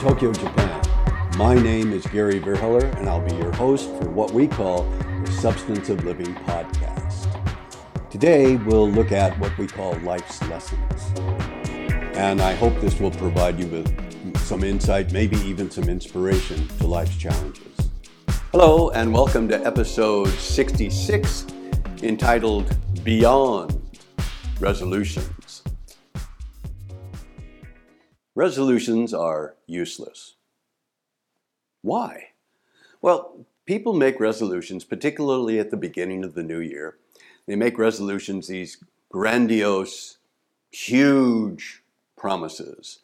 Tokyo, Japan. My name is Gary Verheller, and I'll be your host for what we call the Substance of Living podcast. Today, we'll look at what we call life's lessons. And I hope this will provide you with some insight, maybe even some inspiration to life's challenges. Hello, and welcome to episode 66 entitled Beyond Resolutions. Resolutions are useless. Why? Well, people make resolutions, particularly at the beginning of the new year. They make resolutions, these grandiose, huge promises.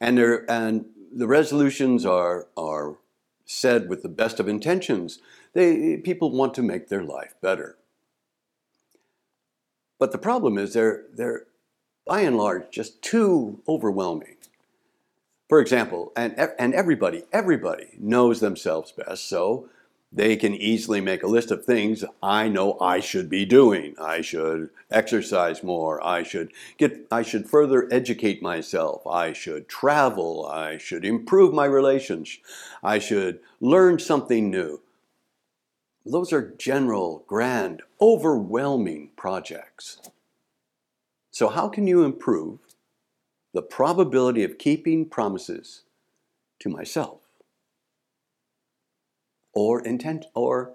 And, and the resolutions are, are said with the best of intentions. They, people want to make their life better. But the problem is they're, they're by and large just too overwhelming. For example, and, and everybody, everybody knows themselves best, so they can easily make a list of things I know I should be doing. I should exercise more. I should get I should further educate myself. I should travel. I should improve my relations. I should learn something new. Those are general, grand, overwhelming projects. So, how can you improve the probability of keeping promises to myself? Or, intent, or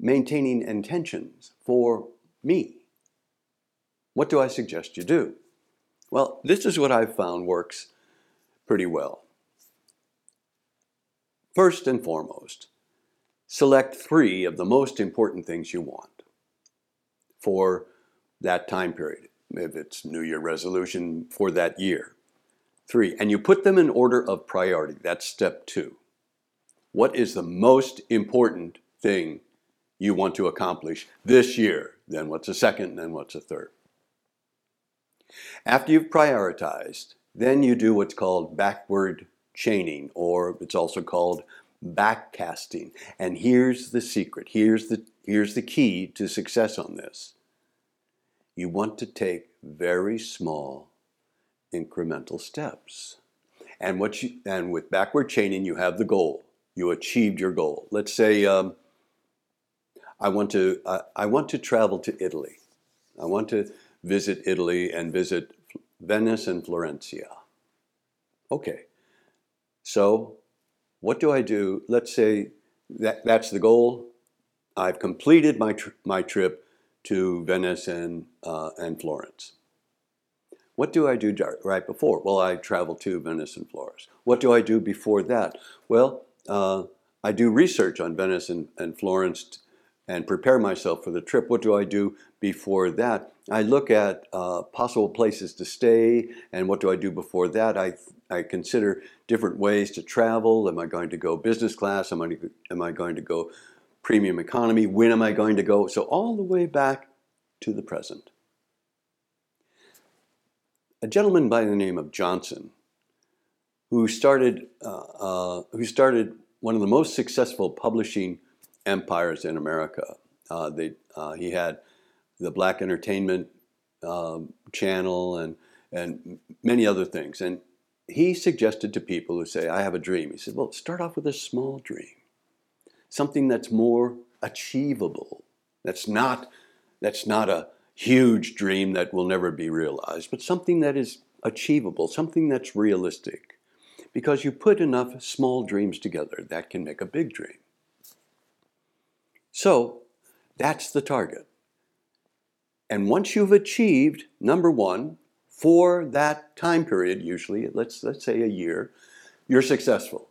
maintaining intentions for me? What do I suggest you do? Well, this is what I've found works pretty well. First and foremost, select three of the most important things you want for that time period, if it's New Year resolution for that year. Three, and you put them in order of priority. That's step two. What is the most important thing you want to accomplish this year? Then what's a second? Then what's a third? After you've prioritized, then you do what's called backward chaining, or it's also called backcasting. And here's the secret. Here's the here's the key to success on this. You want to take very small incremental steps. And what you and with backward chaining you have the goal. You achieved your goal. Let's say um, I want to I, I want to travel to Italy. I want to visit Italy and visit Venice and Florencia. Okay. So what do I do? Let's say that that's the goal. I've completed my, tr- my trip to Venice and, uh, and Florence. What do I do right before? Well, I travel to Venice and Florence. What do I do before that? Well, uh, I do research on Venice and, and Florence and prepare myself for the trip. What do I do before that? I look at uh, possible places to stay, and what do I do before that? I, I consider different ways to travel. Am I going to go business class? Am I, am I going to go premium economy? When am I going to go? So, all the way back to the present. A gentleman by the name of Johnson, who started, uh, uh, who started one of the most successful publishing empires in America. Uh, they, uh, he had the Black Entertainment um, Channel and and many other things. And he suggested to people who say, "I have a dream." He said, "Well, start off with a small dream, something that's more achievable. That's not that's not a huge dream that will never be realized, but something that is achievable, something that's realistic." Because you put enough small dreams together, that can make a big dream. So that's the target. And once you've achieved number one for that time period, usually let's let's say a year, you're successful.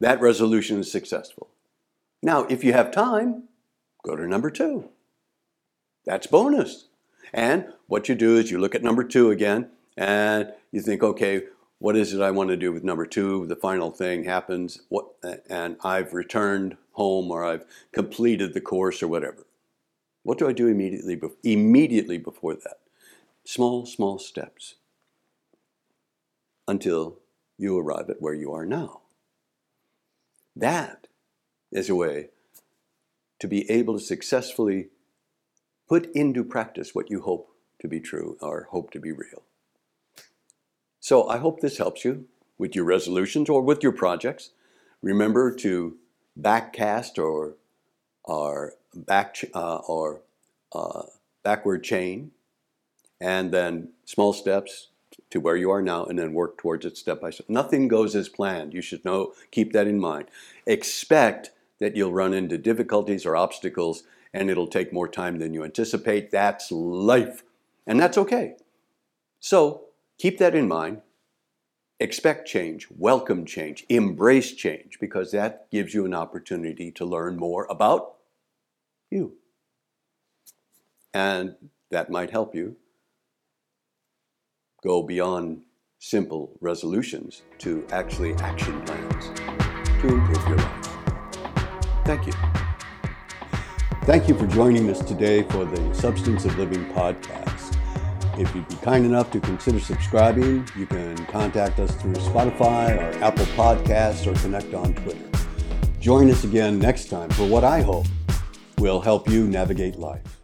That resolution is successful. Now, if you have time, go to number two. That's bonus. And what you do is you look at number two again and you think, okay, what is it I want to do with number two? The final thing happens, what, and I've returned home or I've completed the course or whatever. What do I do immediately, be- immediately before that? Small, small steps until you arrive at where you are now. That is a way to be able to successfully put into practice what you hope to be true or hope to be real. So I hope this helps you with your resolutions or with your projects. Remember to backcast or or back uh, or uh, backward chain, and then small steps to where you are now, and then work towards it step by step. Nothing goes as planned. You should know. Keep that in mind. Expect that you'll run into difficulties or obstacles, and it'll take more time than you anticipate. That's life, and that's okay. So keep that in mind expect change, welcome change, embrace change, because that gives you an opportunity to learn more about you. And that might help you go beyond simple resolutions to actually action plans to improve your life. Thank you. Thank you for joining us today for the Substance of Living podcast. If you'd be kind enough to consider subscribing, you can contact us through Spotify or Apple Podcasts or connect on Twitter. Join us again next time for what I hope will help you navigate life.